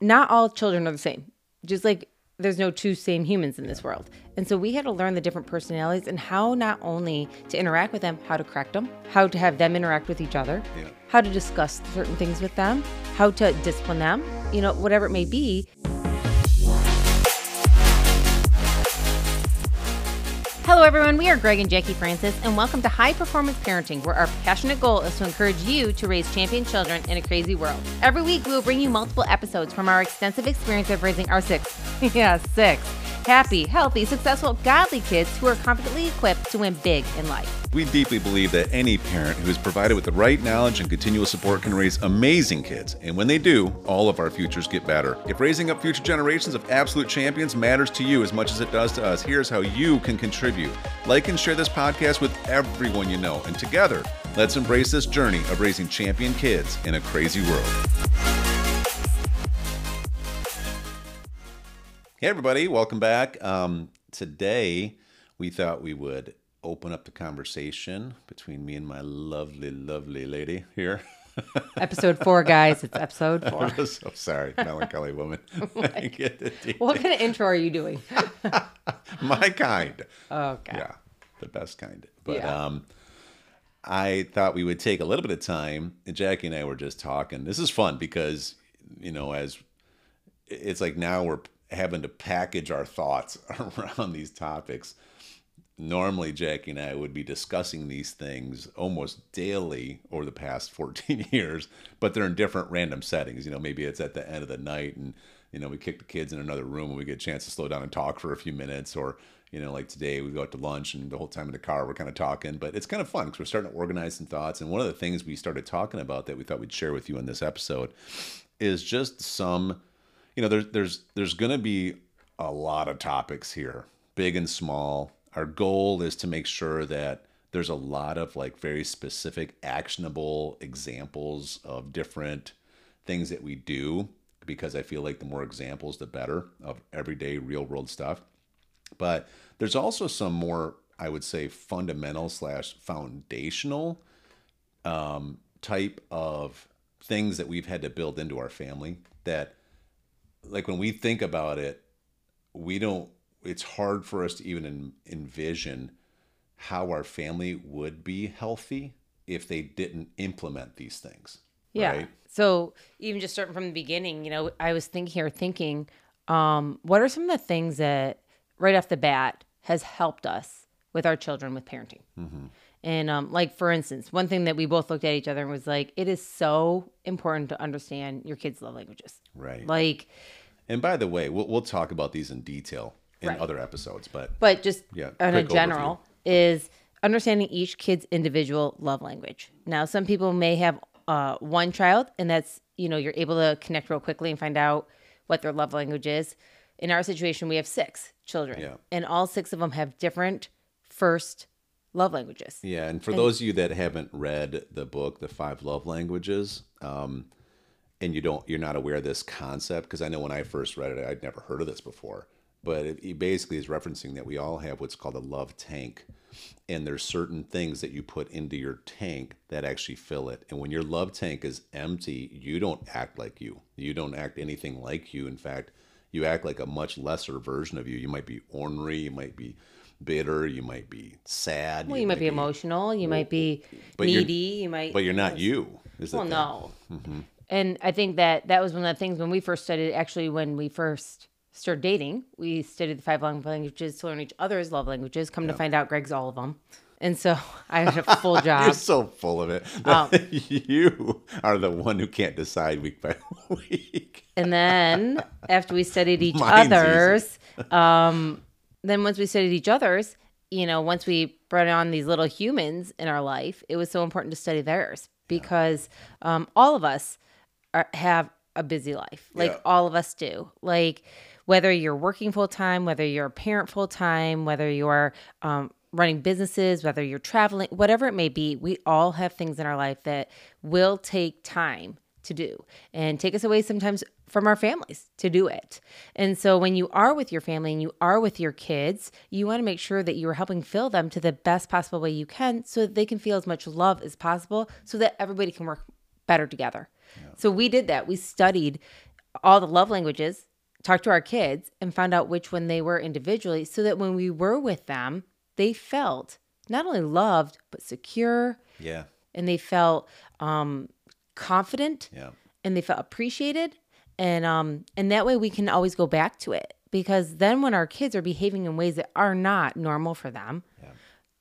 not all children are the same. Just like there's no two same humans in this world. And so we had to learn the different personalities and how not only to interact with them, how to correct them, how to have them interact with each other, Yeah. how to discuss certain things with them, how to discipline them, you know, whatever it may be. Everyone. We are Greg and Jacquie Francis, and welcome to High Performance Parenting, where our passionate goal is to encourage you to raise champion children in a crazy world. Every week, we will bring you multiple episodes from our extensive experience of raising our six, yeah, six, happy, healthy, successful, godly kids who are confidently equipped to win big in life. We deeply believe that any parent who is provided with the right knowledge and continual support can raise amazing kids. And when they do, all of our futures get better. If raising up future generations of absolute champions matters to you as much as it does to us, here's how you can contribute. Like and share this podcast with everyone you know. And together, let's embrace this journey of raising champion kids in a crazy world. Hey, everybody, welcome back. Um, today, we thought we would open up the conversation between me and my lovely, lovely lady here. Episode four, guys. It's episode four. I'm so sorry, melancholy woman. I get the deal. What kind of intro are you doing? my kind. Okay. Yeah, the best kind. But Yeah. um, I thought we would take a little bit of time. And Jacquie and I were just talking. This is fun because, you know, as it's like now we're having to package our thoughts around these topics. Normally, Jacquie and I would be discussing these things almost daily over the past 14 years, but they're in different random settings. You know, maybe it's at the end of the night and, you know, we kick the kids in another room and we get a chance to slow down and talk for a few minutes. Or, you know, like today we go out to lunch and the whole time in the car we're kind of talking. But it's kind of fun because we're starting to organize some thoughts. And one of the things we started talking about that we thought we'd share with you in this episode is just some you know, there's there's there's going to be a lot of topics here, big and small. Our goal is to make sure that there's a lot of like very specific, actionable examples of different things that we do because I feel like the more examples, the better of everyday real world stuff. But there's also some more, I would say, fundamental slash foundational um, type of things that we've had to build into our family that like when we think about it, we don't. It's hard for us to even en- envision how our family would be healthy if they didn't implement these things. Yeah. right? So even just starting from the beginning, you know, I was thinking here, thinking, um, what are some of the things that right off the bat has helped us with our children with parenting? And um, like for instance, one thing that we both looked at each other and was like, it is so important to understand your kids' love languages. Right. Like, And by the way, we'll we'll talk about these in detail in Right. other episodes, but but just Yeah, on a general is understanding each kid's individual love language. Now, some people may have uh, one child, and that's you know you're able to connect real quickly and find out what their love language is. In our situation, we have six children, Yeah. and all six of them have different first love languages. Yeah, and for those of you that haven't read the book, The Five Love Languages, um, and you don't, you're not aware of this concept, because I know when I first read it, I'd never heard of this before. But it, it basically is referencing that we all have what's called a love tank, and there's certain things that you put into your tank that actually fill it. And when your love tank is empty, you don't act like you. You don't act anything like you. In fact, you act like a much lesser version of you. You might be ornery, you might be bitter, you might be sad. Well, you might be emotional, you might be needy, you might. But you're not you. Well, no. Mm-hmm. And I think that that was one of the things when we first studied, actually, when we first started dating, we studied the five love languages to learn each other's love languages. Come to find out, Greg's all of them. And so I had a full job. You're so full of it. Um, you are the one who can't decide week by week. And then after we studied each Mine's other's, um, then once we studied each other's, you know, once we brought on these little humans in our life, it was so important to study theirs because um, all of us are, have a busy life. Like Yeah. all of us do. Like whether you're working full time, whether you're a parent full time, whether you're um, running businesses, whether you're traveling, whatever it may be, we all have things in our life that will take time to do and take us away sometimes from our families to do it. And so when you are with your family and you are with your kids, you want to make sure that you are helping fill them to the best possible way you can so that they can feel as much love as possible so that everybody can work better together. So we did that. We studied all the love languages, talked to our kids, and found out which one they were individually so that when we were with them, they felt not only loved, but secure Yeah. and they felt um, confident Yeah. and they felt appreciated and um and that way we can always go back to it because then when our kids are behaving in ways that are not normal for them Yeah.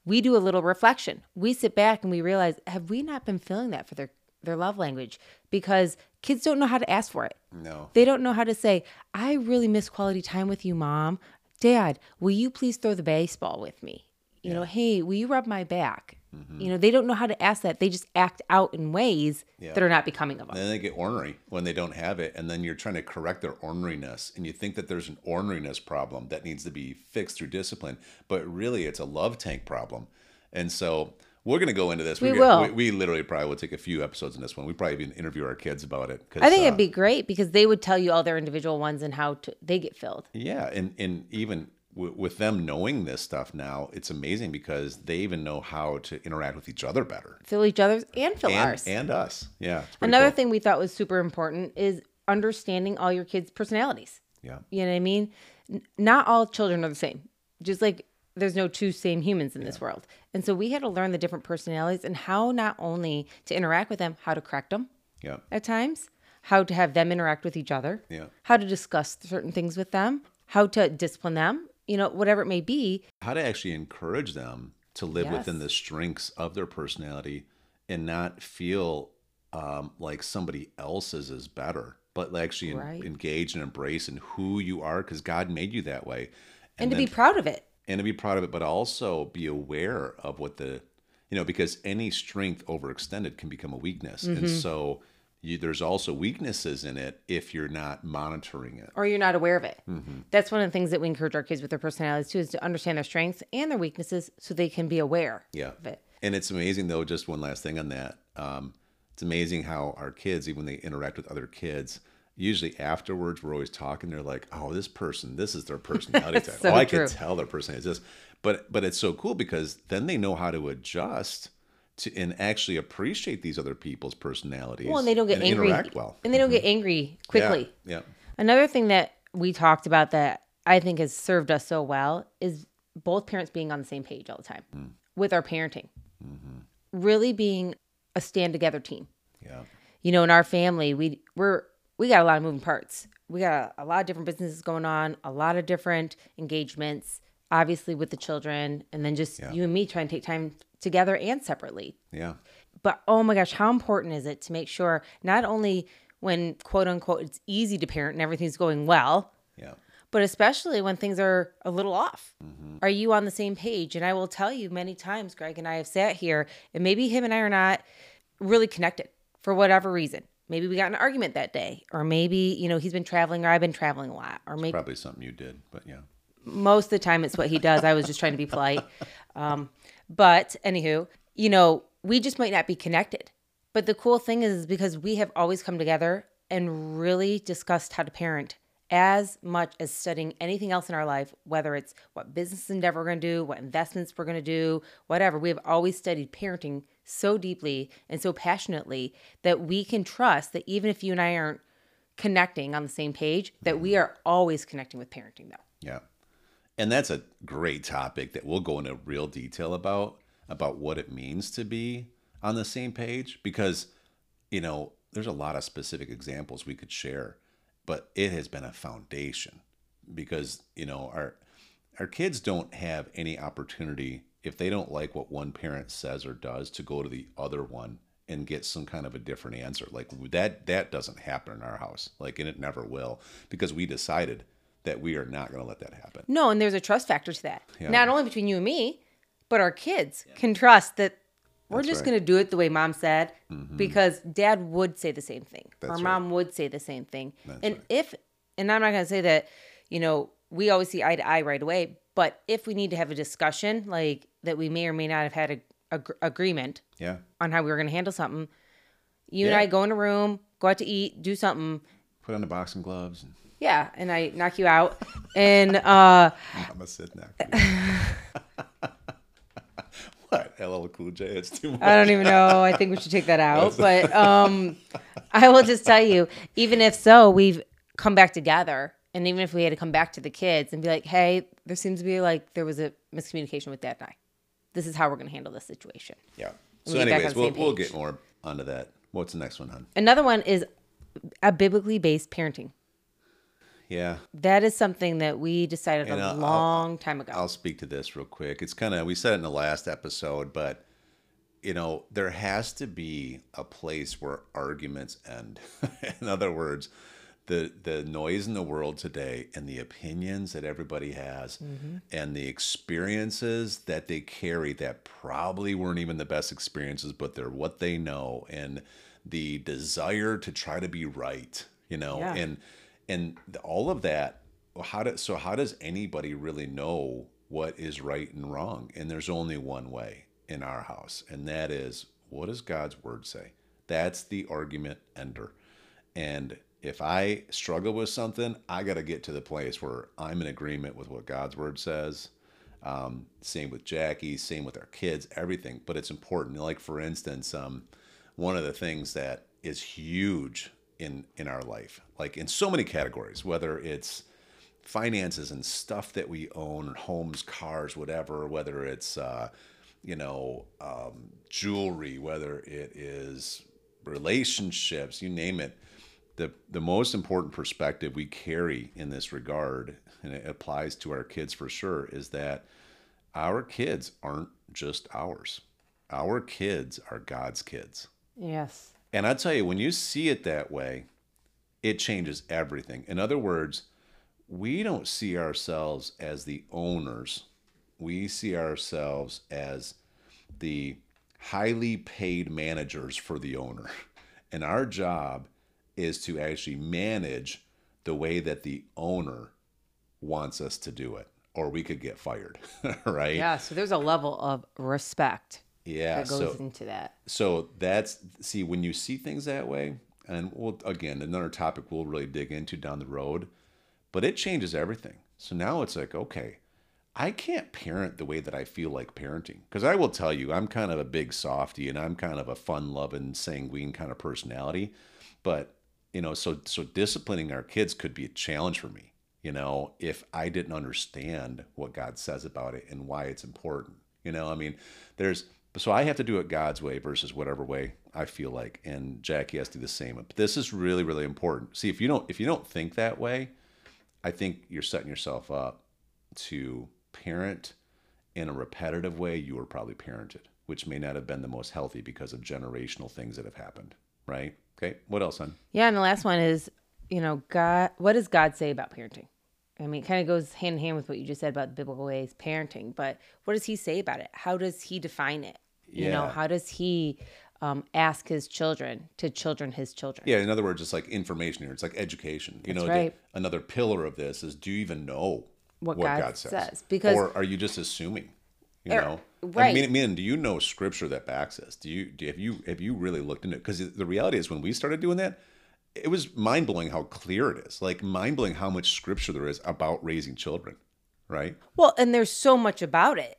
we do a little reflection we sit back and we realize have we not been feeling that for their their love language because kids don't know how to ask for it. No. they don't know how to say i really miss quality time with you mom. Dad will you please throw the baseball with me? You know hey will you rub my back? Mm-hmm. You know they don't know how to ask that. They just act out in ways Yeah. that are not becoming of them And then they get ornery when they don't have it, and then you're trying to correct their orneriness, and you think that there's an orneriness problem that needs to be fixed through discipline, but really it's a love tank problem. And so we're going to go into this. We We're will. gonna- We, we literally probably will take a few episodes in this one. We probably even interview our kids about it. I think uh, it'd be great because they would tell you all their individual ones and how to, they get filled. Yeah, and and even w- with them knowing this stuff now, it's amazing because they even know how to interact with each other better, Fill each other's and fill and ours. and us. Yeah. Another cool. thing we thought was super important is understanding all your kids' personalities. Yeah. You know what I mean? N- Not all children are the same. Just like there's no two same humans in this world. And so we had to learn the different personalities and how not only to interact with them, how to correct them Yeah. at times, how to have them interact with each other, Yeah. how to discuss certain things with them, how to discipline them, you know, whatever it may be. how to actually encourage them to live Yes. within the strengths of their personality and not feel um, like somebody else's is better, but actually en- engage and embrace in who you are because God made you that way. And, to then- be proud of it. And to be proud of it, but also be aware of what the, you know, because any strength overextended can become a weakness. Mm-hmm. And so you, there's also weaknesses in it if you're not monitoring it. or you're not aware of it. Mm-hmm. That's one of the things that we encourage our kids with their personalities too, is to understand their strengths and their weaknesses so they can be aware Yeah. of it. And it's amazing though, just one last thing on that. Um, it's amazing how our kids, even when they interact with other kids, usually afterwards we're always talking, they're like, Oh, this person, this is their personality type. so oh, I true. can tell their personality is this. But but it's so cool because then they know how to adjust to and actually appreciate these other people's personalities. Well, and they don't get angry. Well. And they don't get angry quickly. Yeah. yeah. Another thing that we talked about that I think has served us so well is both parents being on the same page all the time Mm. with our parenting. Mm-hmm. Really being a stand together team. Yeah. you know, in our family, we we're we got a lot of moving parts. We got a, a lot of different businesses going on, a lot of different engagements, obviously with the children, and then just Yeah. you and me trying to take time together and separately. Yeah. But oh my gosh, how important is it to make sure not only when quote unquote it's easy to parent and everything's going well, Yeah. but especially when things are a little off. Mm-hmm. Are you on the same page? And I will tell you many times, Greg and I have sat here, and maybe him and I are not really connected for whatever reason. Maybe we got an argument that day, or maybe, you know, he's been traveling or I've been traveling a lot, or maybe Probably something you did, but yeah. most of the time it's what he does. I was just trying to be polite. Um, but anywho, you know, we just might not be connected. But the cool thing is, is because we have always come together and really discussed how to parent as much as studying anything else in our life, whether it's what business endeavor we're going to do, what investments we're going to do, whatever. We have always studied parenting so deeply and so passionately that we can trust that even if you and I aren't connecting on the same page, that we mm-hmm. are always connecting with parenting though. Yeah. And that's a great topic that we'll go into real detail about about what it means to be on the same page because you know, there's a lot of specific examples we could share, but it has been a foundation because, you know, our our kids don't have any opportunity if they don't like what one parent says or does to go to the other one and get some kind of a different answer. Like that that doesn't happen in our house. Like and it never will because we decided that we are not going to let that happen. No, and there's a trust factor to that. Yeah. Not only between you and me, but our kids can trust that we're That's just right. Mm-hmm. going to do it the way mom said because dad would say the same thing or That's mom would say the same thing. That's and right. if, and I'm not going to say that, you know, we always see eye to eye right away, but if we need to have a discussion like that we may or may not have had a, a gr- agreement Yeah. on how we were going to handle something, you and I go in a room, go out to eat, do something. Put on the boxing gloves and Yeah, and I knock you out. and uh I'm gonna sit next. what? LL Cool J. It's too much. I don't even know. I think we should take that out. But um, I will just tell you, even if so, we've come back together. And even if we had to come back to the kids and be like, hey, there seems to be like there was a miscommunication with dad and I. This is how we're going to handle this situation. Yeah. we So, get back on anyways, we'll, we'll get more onto that. What's the next one, hon? Another one is a biblically based parenting. Yeah. That is something that we decided And a I'll- I'll- long time ago. I'll speak to this real quick. It's kind of we said it in the last episode, but you know there has to be a place where arguments end. in other words, the the noise in the world today and the opinions that everybody has mm-hmm. and the experiences that they carry that probably weren't even the best experiences, but they're what they know and the desire to try to be right, you know, Yeah. and and all of that how do, so how does anybody really know what is right and wrong? And there's only one way in our house and that is what does god's word say? That's the argument ender. And if i struggle with something i got to get to the place where i'm in agreement with what god's word says. Um, same with jacquie same with our kids everything. But it's important. Like for instance um, one of the things that is huge in in our life like in so many categories whether it's finances and stuff that we own homes cars whatever whether it's uh, you know um, jewelry whether it is relationships you name it the the most important perspective we carry in this regard and it applies to our kids for sure is that our kids aren't just ours our kids are god's kids yes. and I tell you, when you see it that way, it changes everything. In other words, we don't see ourselves as the owners. We see ourselves as the highly paid managers for the owner. And our job is to actually manage the way that the owner wants us to do it, or we could get fired, right? Yeah. So there's a level of respect Yeah. that goes so into that. so that's see when you see things that way and we'll again another topic we'll really dig into down the road but it changes everything so now it's like okay i can't parent the way that i feel like parenting because i will tell you i'm kind of a big softy and i'm kind of a fun loving sanguine kind of personality but you know so so disciplining our kids could be a challenge for me you know if i didn't understand what god says about it and why it's important you know i mean there's so I have to do it God's way versus whatever way I feel like, and Jacquie has to do the same. But this is really, really important. See, if you don't, if you don't think that way, I think you're setting yourself up to parent in a repetitive way. You were probably parented, which may not have been the most healthy because of generational things that have happened. Right? Okay. What else, hon? Yeah, and the last one is, you know, God. What does God say about parenting? I mean, it kind of goes hand in hand with what you just said about biblical ways parenting. But what does He say about it? How does He define it? You know, how does He um, ask His children to children His children? Yeah. In other words, it's like information here. It's like education. You That's know, right. the, another pillar of this is: Do you even know What God says? says, because- or are you just assuming? You Er, know, right. I mean, mean, do you know scripture that backs this? Do you do have you have you really looked into it? Because the reality is, when we started doing that, it was mind blowing how clear it is. Like mind blowing how much scripture there is about raising children. Right? Well, and there's so much about it.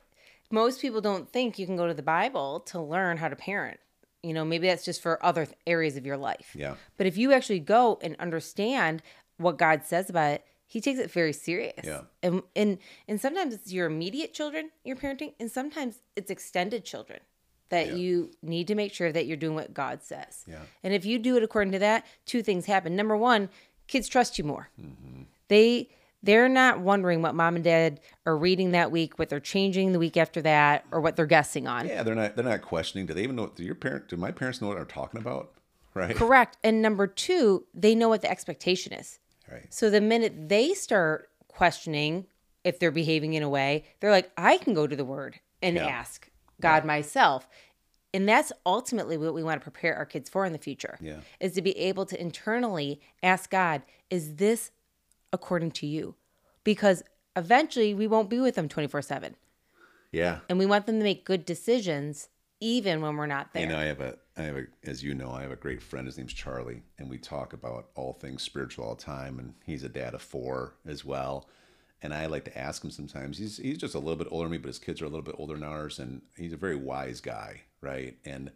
Most people don't think you can go to the Bible to learn how to parent. You know, maybe that's just for other areas of your life. Yeah. But if you actually go and understand what God says about it, he takes it very serious. Yeah. And and and sometimes it's your immediate children you're parenting, and sometimes it's extended children that Yeah. you need to make sure that you're doing what God says. Yeah. And if you do it according to that, two things happen. Number one, kids trust you more. Mm-hmm. They they're not wondering what mom and dad are reading that week, what they're changing the week after that, or what they're guessing on. Yeah. They're not. They're not questioning. Do they even know? Do your parent? Do my parents know what they're talking about? Right. Correct. And number two, they know what the expectation is. Right. So the minute they start questioning if they're behaving in a way, they're like, I can go to the word and Yeah. ask God myself. And that's ultimately what we want to prepare our kids for in the future. Yeah. Is to be able to internally ask God, is this according to you? Because eventually we won't be with them 24 7. Yeah. And we want them to make good decisions even when we're not there. You know, I have a, I have a, as you know, I have a great friend. His name's Charlie, and we talk about all things spiritual all the time. And he's a dad of four as well. And I like to ask him sometimes. He's he's just a little bit older than me, but his kids are a little bit older than ours, and he's a very wise guy, right? And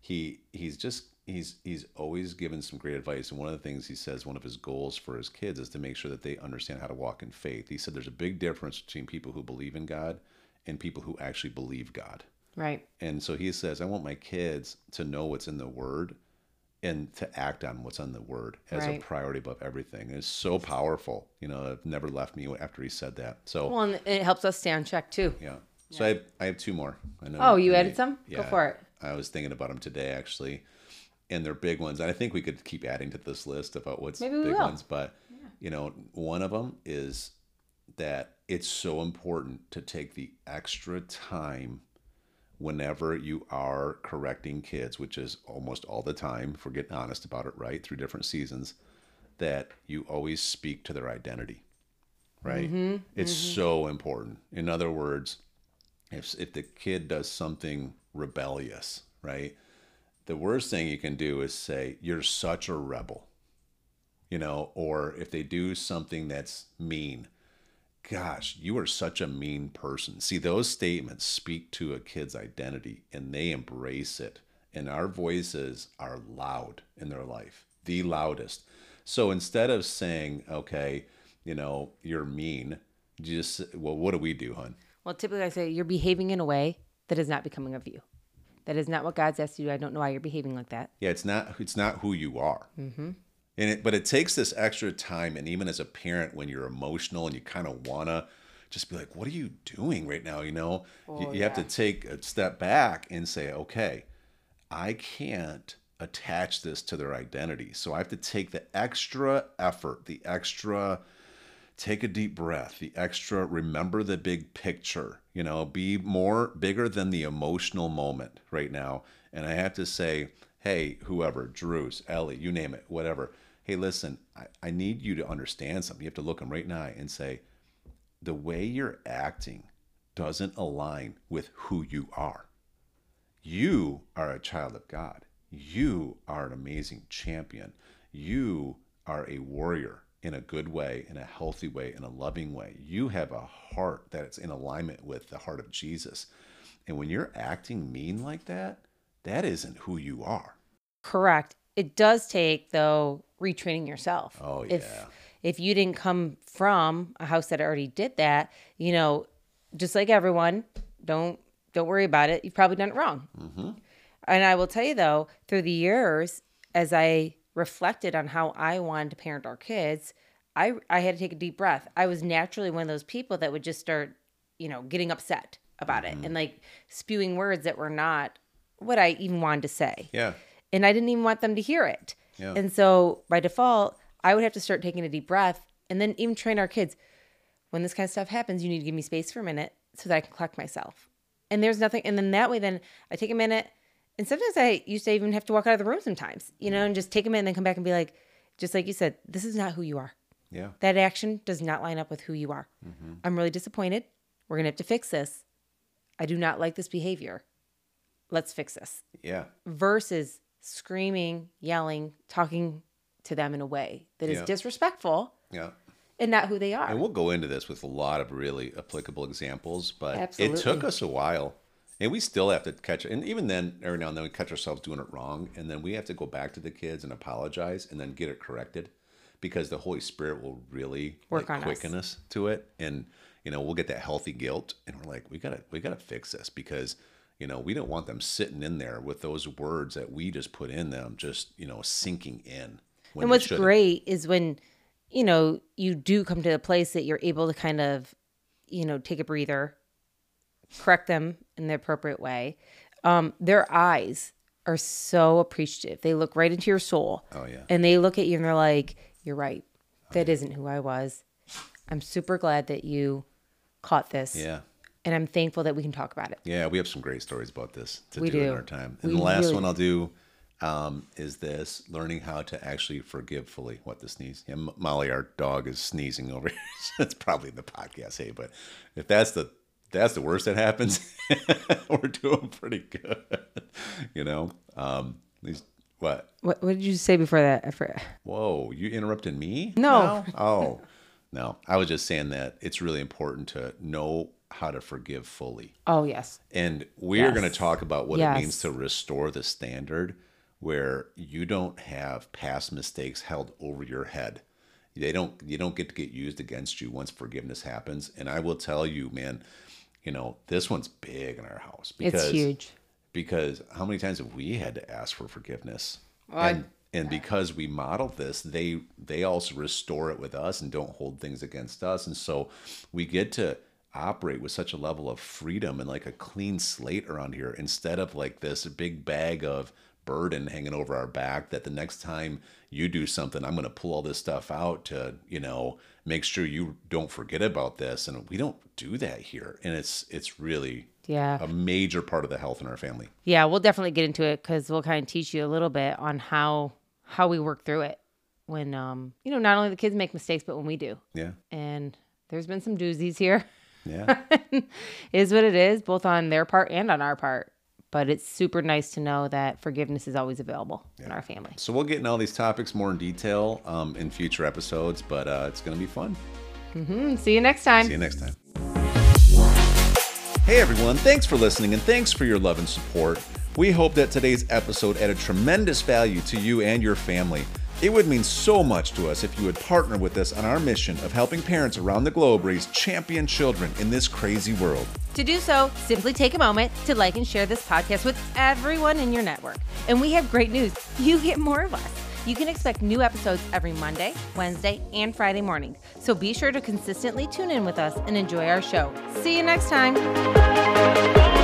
he he's just he's he's always given some great advice and one of the things he says one of his goals for his kids is to make sure that they understand how to walk in faith he said there's a big difference between people who believe in god and people who actually believe god Right. and so he says i want my kids to know what's in the word and to act on what's on the word as a priority above everything it's so powerful you know it never left me after he said that so Well, and it helps us stay on check too. yeah. So I have, I have two more. I know. Oh, you added some? Go for it. I was thinking about them today actually, and they're big ones. And I think we could keep adding to this list about what's Maybe big will. ones. But you know, one of them is that it's so important to take the extra time whenever you are correcting kids, which is almost all the time, if we're getting honest about it, right? Through different seasons, that you always speak to their identity, right? Mm-hmm. It's so important. In other words, if, if the kid does something rebellious, right? The worst thing you can do is say, You're such a rebel, you know, or if they do something that's mean, gosh, you are such a mean person. See, those statements speak to a kid's identity and they embrace it. And our voices are loud in their life, the loudest. So instead of saying, okay, you know, you're mean, you just, well, what do we do, hon? Well, typically I say you're behaving in a way that is not becoming of you. That is not what God's asked you to do. I don't know why you're behaving like that. Yeah, it's not it's not who you are. Mm-hmm. And it, but it takes this extra time, and even as a parent, when you're emotional and you kind of wanna just be like, "What are you doing right now?" You know, you, oh, you have to take a step back and say, "Okay, I can't attach this to their identity, so I have to take the extra effort, the extra." take a deep breath the extra remember the big picture you know be more bigger than the emotional moment right now and i have to say hey whoever drews ellie you name it whatever hey listen i, I need you to understand something you have to look them right in the eye and say the way you're acting doesn't align with who you are you are a child of God. You are an amazing champion. You are a warrior in a good way, in a healthy way, in a loving way. You have a heart that's in alignment with the heart of Jesus. And when you're acting mean like that, that isn't who you are. Correct. It does take though retraining yourself. Oh, If yeah. if you didn't come from a house that already did that, you know, just like everyone, don't don't worry about it. You've probably done it wrong. Mm-hmm. And I will tell you though, through the years, as I reflected on how I wanted to parent our kids, I I had to take a deep breath. I was naturally one of those people that would just start, you know, getting upset about it mm-hmm. and like spewing words that were not what I even wanted to say Yeah. And I didn't even want them to hear it. Yeah. And so by default, I would have to start taking a deep breath and then even train our kids. When this kind of stuff happens, you need to give me space for a minute so that I can collect myself. And there's nothing, and then that way, then I take a minute. And sometimes I used to even have to walk out of the room sometimes, you know, and just take a minute and then come back and be like, just like you said, this is not who you are. Yeah. That action does not line up with who you are. Mm-hmm. I'm really disappointed. We're going to have to fix this. I do not like this behavior. Let's fix this Yeah. versus screaming, yelling, talking to them in a way that is Yeah. disrespectful Yeah. and not who they are. And we'll go into this with a lot of really applicable examples, but it took us a while. And we still have to catch And even then, every now and then we catch ourselves doing it wrong. And then we have to go back to the kids and apologize and then get it corrected because the Holy Spirit will really Work like, on us. quicken us. to it. And, you know, we'll get that healthy guilt. And we're like, we got to, we got to fix this because, you know, we don't want them sitting in there with those words that we just put in them, just, you know, sinking in. and what's great is when, you know, you do come to a place that you're able to kind of, you know, take a breather, correct them in the appropriate way. Um, their eyes are so appreciative. They look right into your soul. Oh, yeah. And they look at you and they're like, You're right. That not who I was. I'm super glad that you caught this. Yeah. And I'm thankful that we can talk about it. Yeah, we have some great stories about this to We do, in do. our time. And We the last really one I'll do um, is this: learning how to actually forgive fully. What the sneeze? Yeah, Molly, our dog, is sneezing over here. That's probably the podcast, hey. But if that's the that's the worst that happens, we're doing pretty good. you know, um, these what? What, what did you say before that? I forgot. Whoa, you interrupted me? No. now? Oh, no. I was just saying that it's really important to know how to forgive fully. Oh, yes. And we're Yes. going to talk about what Yes. it means to restore the standard where you don't have past mistakes held over your head. They don't you don't get to get used against you once forgiveness happens. And I will tell you, man, you know, this one's big in our house because it's huge. because how many times have we had to ask for forgiveness? I- and and because we model this, they they also restore it with us and don't hold things against us. And so we get to operate with such a level of freedom and like a clean slate around here instead of like this big bag of burden hanging over our back that the next time you do something i'm going to pull all this stuff out to you know make sure you don't forget about this. And we don't do that here. And it's it's really Yeah. a major part of the health in our family. Yeah, we'll definitely get into it because we'll kind of teach you a little bit on how how we work through it when um you know not only the kids make mistakes but when we do. Yeah. And there's been some doozies here yeah is what it is both on their part and on our part but it's super nice to know that forgiveness is always available in our family So we'll get into all these topics more in detail um, in future episodes, but uh, it's going to be fun. Mm, see you next time See you next time. Hey everyone, thanks for listening and thanks for your love and support. We hope that today's episode added tremendous value to you and your family. It would mean so much to us if you would partner with us on our mission of helping parents around the globe raise champion children in this crazy world. To do so, simply take a moment to like and share this podcast with everyone in your network. And we have great news you get more of us. You can expect new episodes every Monday, Wednesday, and Friday mornings. So be sure to consistently tune in with us and enjoy our show. See you next time.